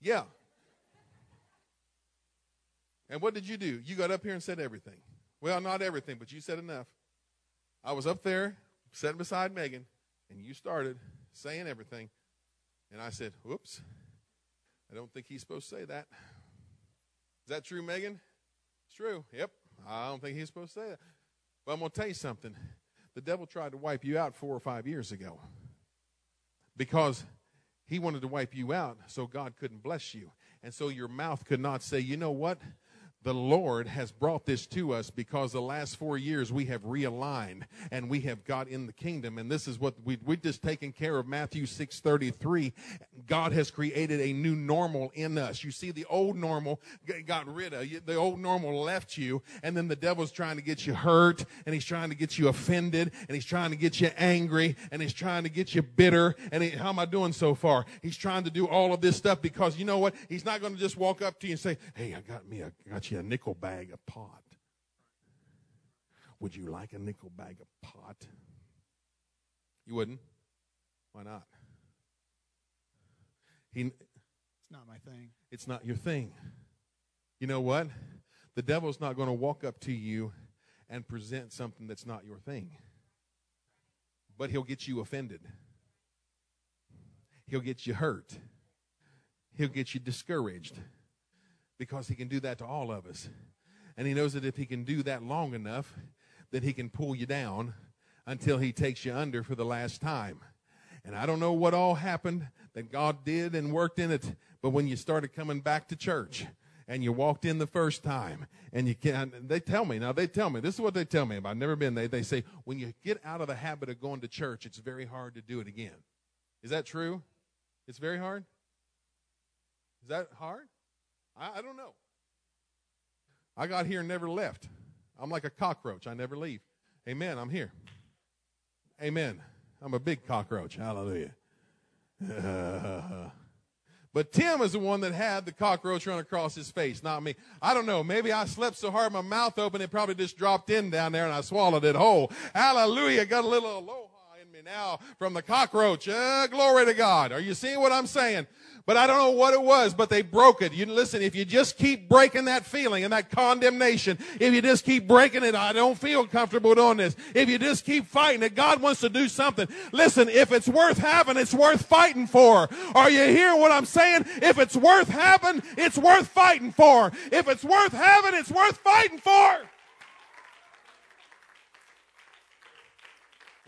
Yeah. And what did you do? You got up here and said everything. Well, not everything, but you said enough. I was up there sitting beside Megan, and you started saying everything. And I said, Whoops, I don't think he's supposed to say that. Is that true, Megan? It's true. Yep. I don't think he's supposed to say that. But I'm going to tell you something. The devil tried to wipe you out four or five years ago because he wanted to wipe you out so God couldn't bless you. And so your mouth could not say, you know what? The Lord has brought this to us because the last four years we have realigned and we have got in the kingdom. And this is what we, we've just taken care of Matthew 6.33. God has created a new normal in us. You see, the old normal got rid of you. The old normal left you. And then the devil's trying to get you hurt and he's trying to get you offended and he's trying to get you angry and he's trying to get you bitter. And he, how am I doing so far? He's trying to do all of this stuff because you know what? He's not going to just walk up to you and say, Hey, I got me, I got you a nickel bag of pot. Would you like a nickel bag of pot? You wouldn't? Why not? He, it's not my thing. It's not your thing. You know what? The devil's not going to walk up to you and present something that's not your thing. But he'll get you offended. He'll get you hurt. He'll get you discouraged because he can do that to all of us. And he knows that if he can do that long enough, that he can pull you down until he takes you under for the last time. And I don't know what all happened that God did and worked in it, but when you started coming back to church, and you walked in the first time and you can they tell me now they tell me this is what they tell me i've never been they, they say when you get out of the habit of going to church it's very hard to do it again is that true it's very hard is that hard i, I don't know. I got here and never left. I'm like a cockroach. I never leave. Amen. I'm here. Amen. I'm a big cockroach. Hallelujah. But Tim is the one that had the cockroach run across his face, not me. I don't know. Maybe I slept so hard, my mouth open, it probably just dropped in down there and I swallowed it whole. Hallelujah. Got a little now from the cockroach. Uh, glory to God. Are you seeing what I'm saying? But I don't know what it was, but they broke it. You listen, if you just keep breaking that feeling and that condemnation, if you just keep breaking it, I don't feel comfortable doing this. If you just keep fighting it, God wants to do something. Listen, if it's worth having, it's worth fighting for. Are you hearing what I'm saying? If it's worth having, it's worth fighting for. If it's worth having, it's worth fighting for.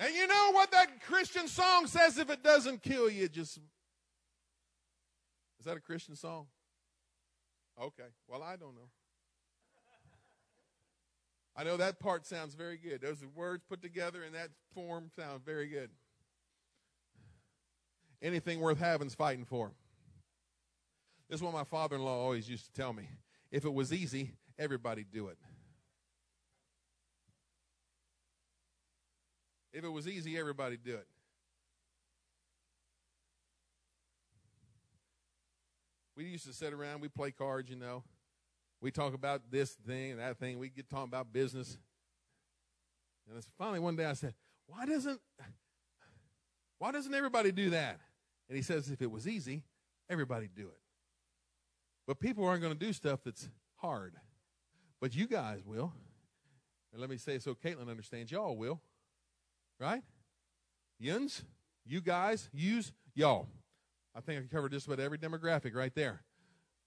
And you know what that Christian song says? If it doesn't kill you, just is that a Christian song? Okay. Well, I don't know. I know that part sounds very good. Those words put together in that form sound very good. Anything worth having's fighting for. This is what my father in law always used to tell me. If it was easy, everybody'd do it. If it was easy, everybody'd do it. we used to sit around, we play cards, you know. We talk about this thing and that thing. We get talking about business. And finally one day I said, Why doesn't why doesn't everybody do that? And he says, if it was easy, everybody'd do it. But people aren't going to do stuff that's hard. But you guys will. And let me say so Caitlin understands, y'all will. Right? Yuns, you guys, use y'all. I think I covered just about every demographic right there.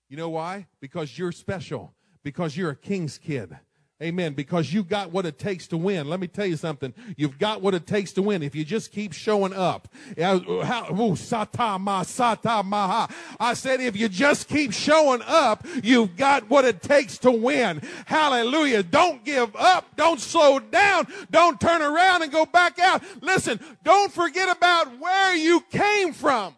You know why? Because you're special. Because you're a king's kid. Amen. Because you've got what it takes to win. Let me tell you something. You've got what it takes to win. If you just keep showing up. I said, if you just keep showing up, you've got what it takes to win. Hallelujah. Don't give up. Don't slow down. Don't turn around and go back out. Listen, don't forget about where you came from.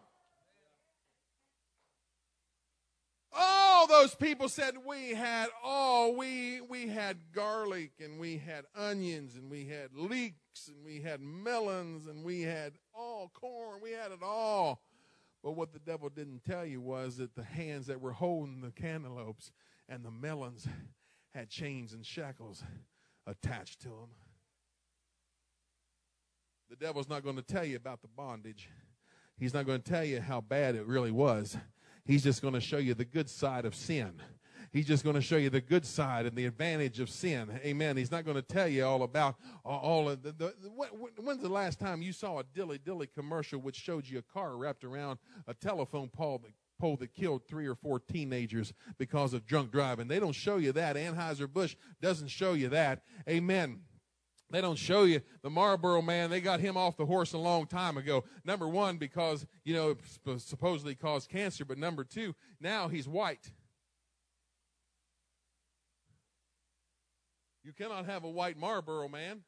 all those people said we had all oh, we we had garlic and we had onions and we had leeks and we had melons and we had all corn we had it all. But what the devil didn't tell you was that the hands that were holding the cantaloupes and the melons had chains and shackles attached to them the devil's not going to tell you about the bondage. He's not going to tell you how bad it really was He's just going to show you the good side of sin. He's just going to show you the good side and the advantage of sin. Amen. He's not going to tell you all about uh, all of the, the, the, when's the last time you saw a dilly dilly commercial which showed you a car wrapped around a telephone pole that pole that killed three or four teenagers because of drunk driving. They don't show you that. Anheuser-Busch doesn't show you that. Amen. They don't show you the Marlboro man. They got him off the horse a long time ago. Number one, because, you know, it supposedly caused cancer. But number two, now he's white. You cannot have a white Marlboro man.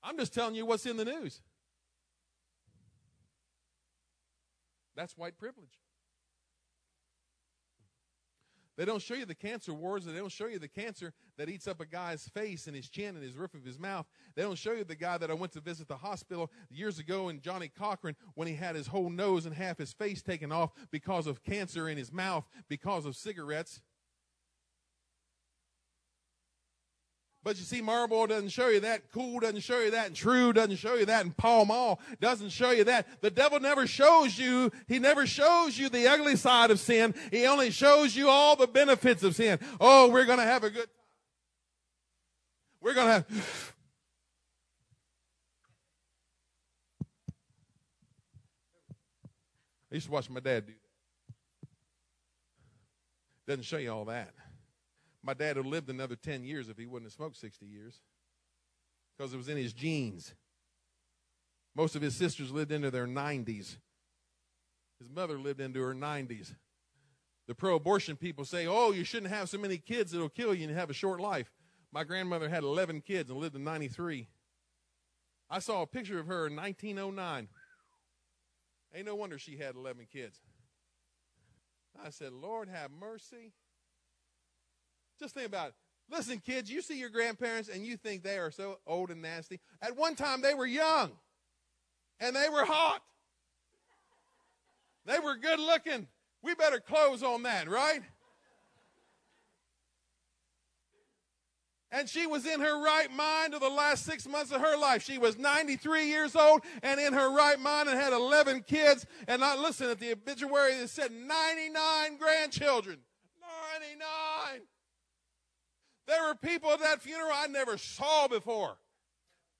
I'm just telling you what's in the news. That's white privilege. They don't show you the cancer wars. They don't show you the cancer that eats up a guy's face and his chin and his roof of his mouth. They don't show you the guy that I went to visit the hospital years ago in Johnny Cochran when he had his whole nose and half his face taken off because of cancer in his mouth because of cigarettes. But you see, Marlboro doesn't show you that. Kool doesn't show you that. And True doesn't show you that. And Pall Mall doesn't show you that. The devil never shows you, he never shows you the ugly side of sin. He only shows you all the benefits of sin. Oh, we're going to have a good time. We're going to have. I used to watch my dad do that. Doesn't show you all that. My dad would have lived another 10 years if he wouldn't have smoked 60 years because it was in his genes. Most of his sisters lived into their 90s. His mother lived into her 90s. The pro abortion people say, oh, you shouldn't have so many kids, it'll kill you and have a short life. My grandmother had 11 kids and lived to 93. I saw a picture of her in 1909. Ain't no wonder she had 11 kids. I said, Lord, have mercy. Just think about it. Listen, kids, you see your grandparents and you think they are so old and nasty. At one time, they were young and they were hot. They were good looking. We better close on that, right? And she was in her right mind of the last six months of her life. She was 93 years old and in her right mind and had 11 kids. And I listen at the obituary, it said 99 grandchildren. 99. There were people at that funeral I never saw before.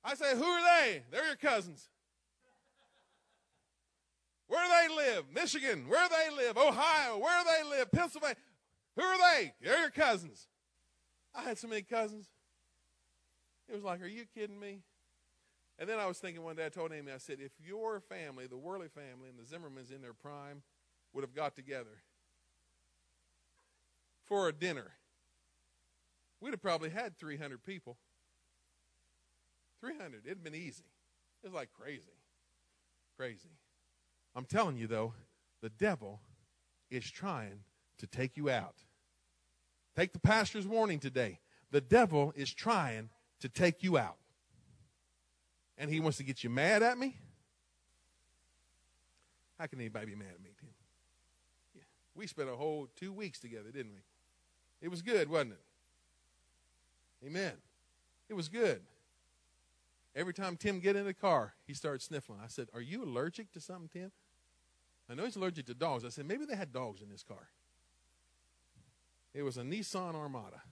I say, who are they? They're your cousins. Where do they live? Michigan. Where do they live? Ohio. Where do they live? Pennsylvania. Who are they? They're your cousins. I had so many cousins. It was like, are you kidding me? And then I was thinking one day, I told Amy, I said, if your family, the Worley family, and the Zimmermans in their prime would have got together for a dinner, we'd have probably had 300 people. 300. It'd been easy. It was like crazy. Crazy. I'm telling you, though, the devil is trying to take you out. Take the pastor's warning today. The devil is trying to take you out. And he wants to get you mad at me. How can anybody be mad at me, Tim? Yeah. We spent a whole two weeks together, didn't we? It was good, wasn't it? Amen. It was good. Every time Tim get in the car, he started sniffling. I said, Are you allergic to something, Tim? I know he's allergic to dogs. I said, Maybe they had dogs in this car. It was a Nissan Armada.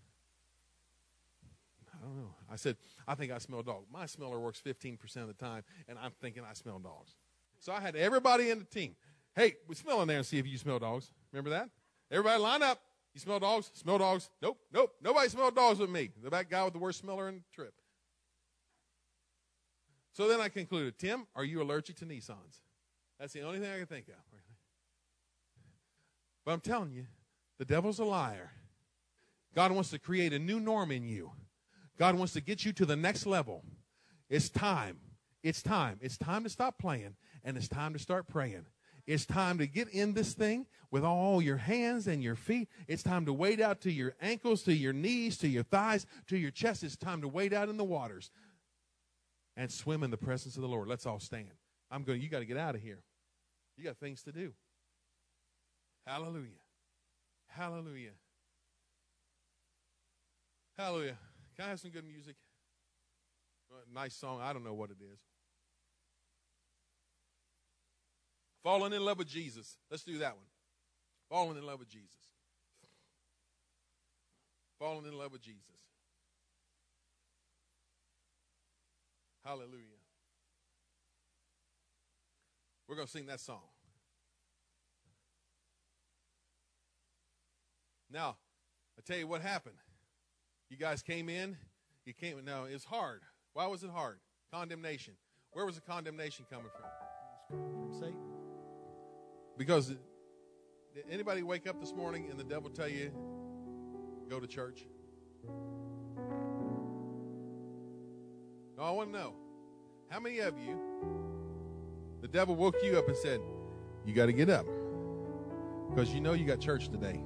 I don't know. I said, I think I smell dog. My smeller works 15% of the time, and I'm thinking I smell dogs. So I had everybody in the team. Hey, we smell in there and see if you smell dogs. Remember that? Everybody line up. You smell dogs? Smell dogs? Nope, nope. Nobody smelled dogs with me. The back guy with the worst smeller in the trip. So then I concluded, Tim, are you allergic to Nissans? That's the only thing I can think of. But I'm telling you, the devil's a liar. God wants to create a new norm in you. God wants to get you to the next level. It's time. It's time. It's time to stop playing and it's time to start praying. It's time to get in this thing with all your hands and your feet. It's time to wade out to your ankles, to your knees, to your thighs, to your chest. It's time to wade out in the waters and swim in the presence of the Lord. Let's all stand. I'm going, you got to get out of here. You got things to do. Hallelujah. Hallelujah. Hallelujah. Can I have some good music? Nice song. I don't know what it is. Falling in love with Jesus. Let's do that one. Falling in love with Jesus. Falling in love with Jesus. Hallelujah. We're going to sing that song. Now, I tell you what happened. You guys came in. You came. No, it's hard. Why was it hard? Condemnation. Where was the condemnation coming from? From Satan. Because did anybody wake up this morning and the devil tell you go to church? No, I want to know how many of you the devil woke you up and said, "You got to get up because you know you got church today."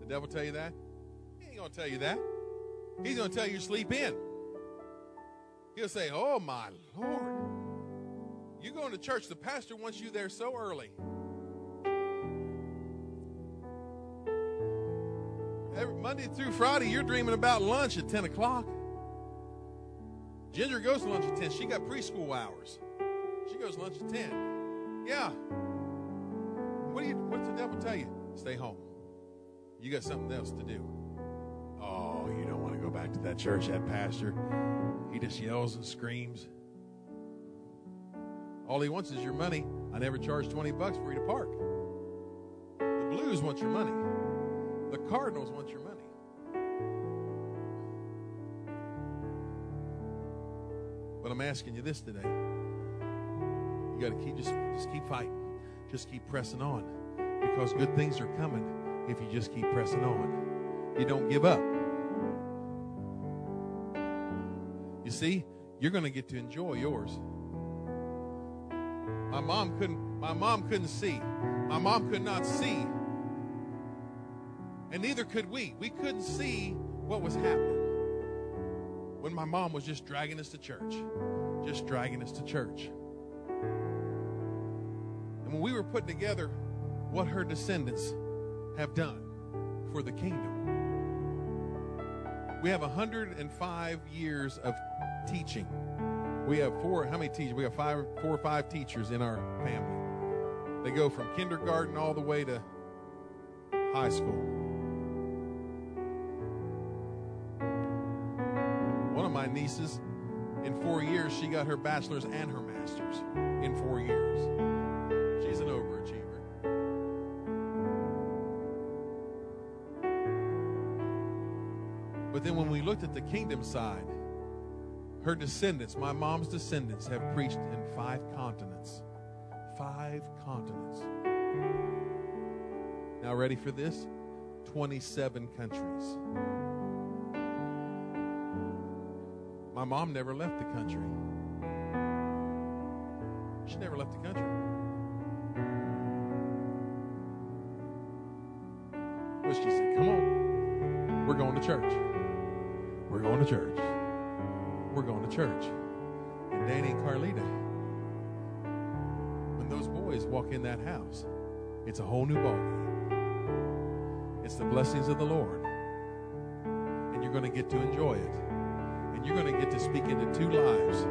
The devil tell you that? He ain't gonna tell you that. He's gonna tell you sleep in. He'll say, "Oh my Lord, you going to church? The pastor wants you there so early." Every Monday through Friday, you're dreaming about lunch at 10 o'clock. Ginger goes to lunch at 10. She got preschool hours. She goes to lunch at 10. Yeah. What do you what's the devil tell you? Stay home. You got something else to do. Oh, you don't want to go back to that church, that pastor. He just yells and screams. All he wants is your money. I never charge 20 bucks for you to park. The Blues want your money. The Cardinals want your money. But I'm asking you this today. You got to keep just just keep fighting. Just keep pressing on because good things are coming if you just keep pressing on. You don't give up. You see, you're going to get to enjoy yours. My mom couldn't my mom couldn't see. My mom could not see. And neither could we. We couldn't see what was happening. When my mom was just dragging us to church. Just dragging us to church. And when we were putting together what her descendants have done for the kingdom, we have 105 years of teaching. We have four, how many teachers? We have five, four or five teachers in our family. They go from kindergarten all the way to high school. One of my nieces, in four years, she got her bachelor's and her master's in four years. She's an overachiever. But then when we looked at the kingdom side, her descendants, my mom's descendants, have preached in five continents. Five continents. Now, ready for this? 27 countries. My mom never left the country. She never left the country. But she said, Come on, we're going to church. We're going to church. Church. And Danny and Carlita, when those boys walk in that house, it's a whole new ballgame. It's the blessings of the Lord. And you're going to get to enjoy it. And you're going to get to speak into two lives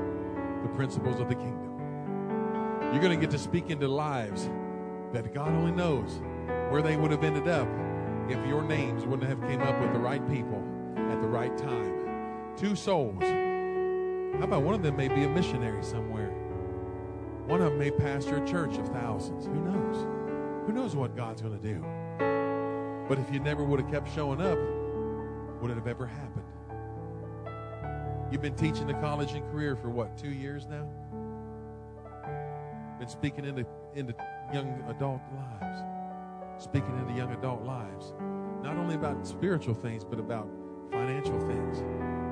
the principles of the kingdom. You're going to get to speak into lives that God only knows where they would have ended up if your names wouldn't have came up with the right people at the right time. Two souls. How about one of them may be a missionary somewhere? One of them may pastor a church of thousands. Who knows? Who knows what God's going to do? But if you never would have kept showing up, would it have ever happened? You've been teaching the college and career for what, two years now? Been speaking into, into young adult lives. Speaking into young adult lives. Not only about spiritual things, but about financial things,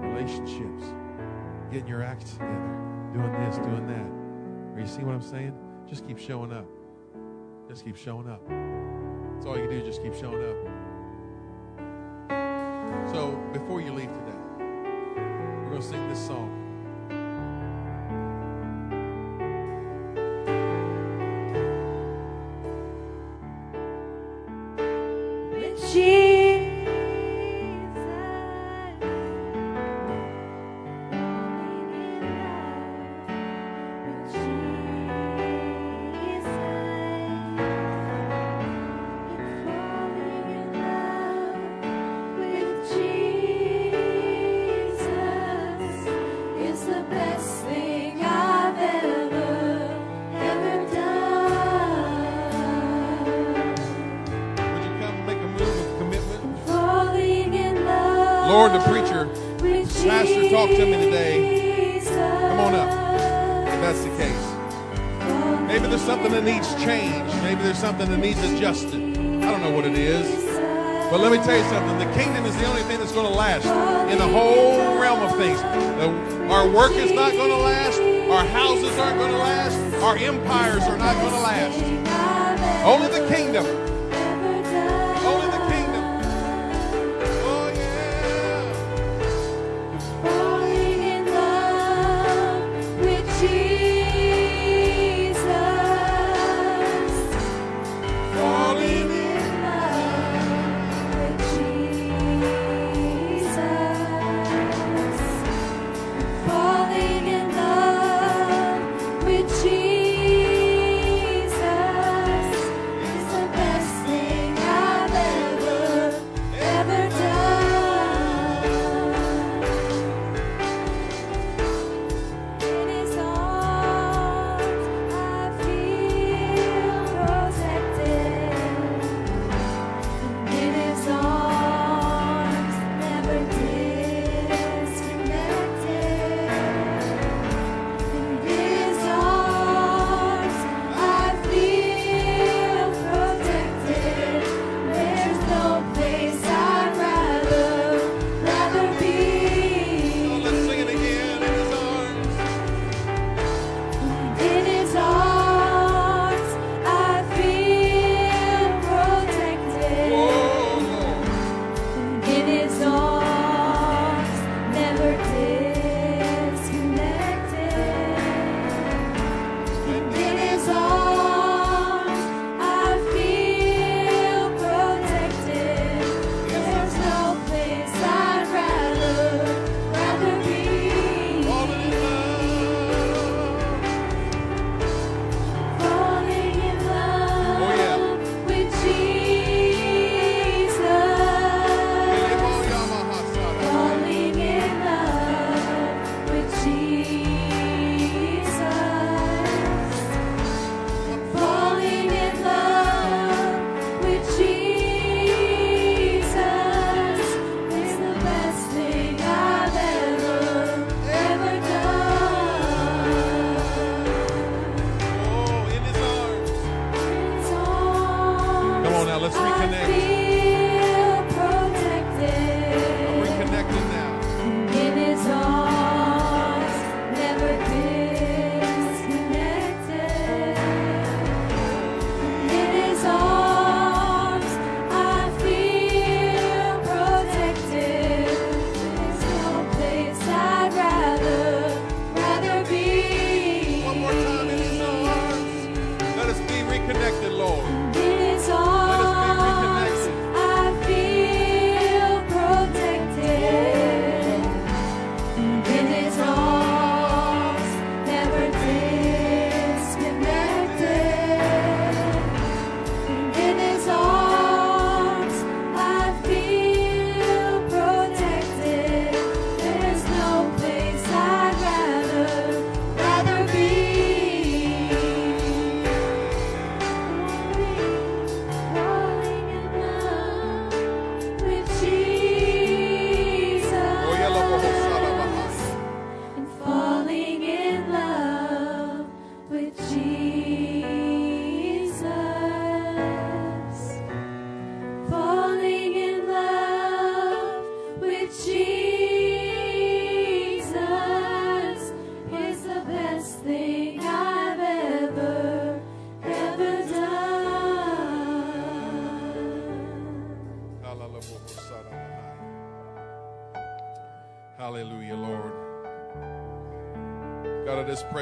relationships, getting your acts together, doing this, doing that. Are you see what I'm saying? Just keep showing up. Just keep showing up. That's all you can do, just keep showing up. So before you leave today, we're going to sing this song. Talked to me today. Come on up. If that's the case. Maybe there's something that needs change. Maybe there's something that needs adjusted. I don't know what it is. But let me tell you something. The kingdom is the only thing that's going to last in the whole realm of things. Our work is not going to last. Our houses aren't going to last. Our empires are not going to last. Only the kingdom.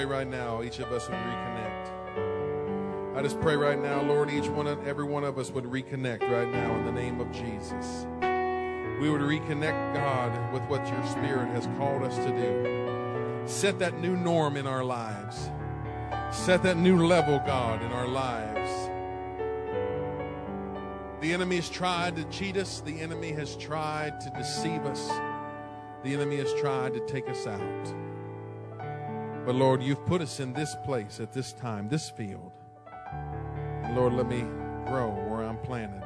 Pray right now each of us would reconnect. I just pray right now, Lord, each one every one of us would reconnect right now in the name of Jesus. We would reconnect, God, with what your Spirit has called us to do. Set that new norm in our lives. Set that new level, God, in our lives. The enemy has tried to cheat us. The enemy has tried to deceive us. The enemy has tried to take us out. But Lord, you've put us in this place at this time, this field. Lord, let me grow where I'm planted.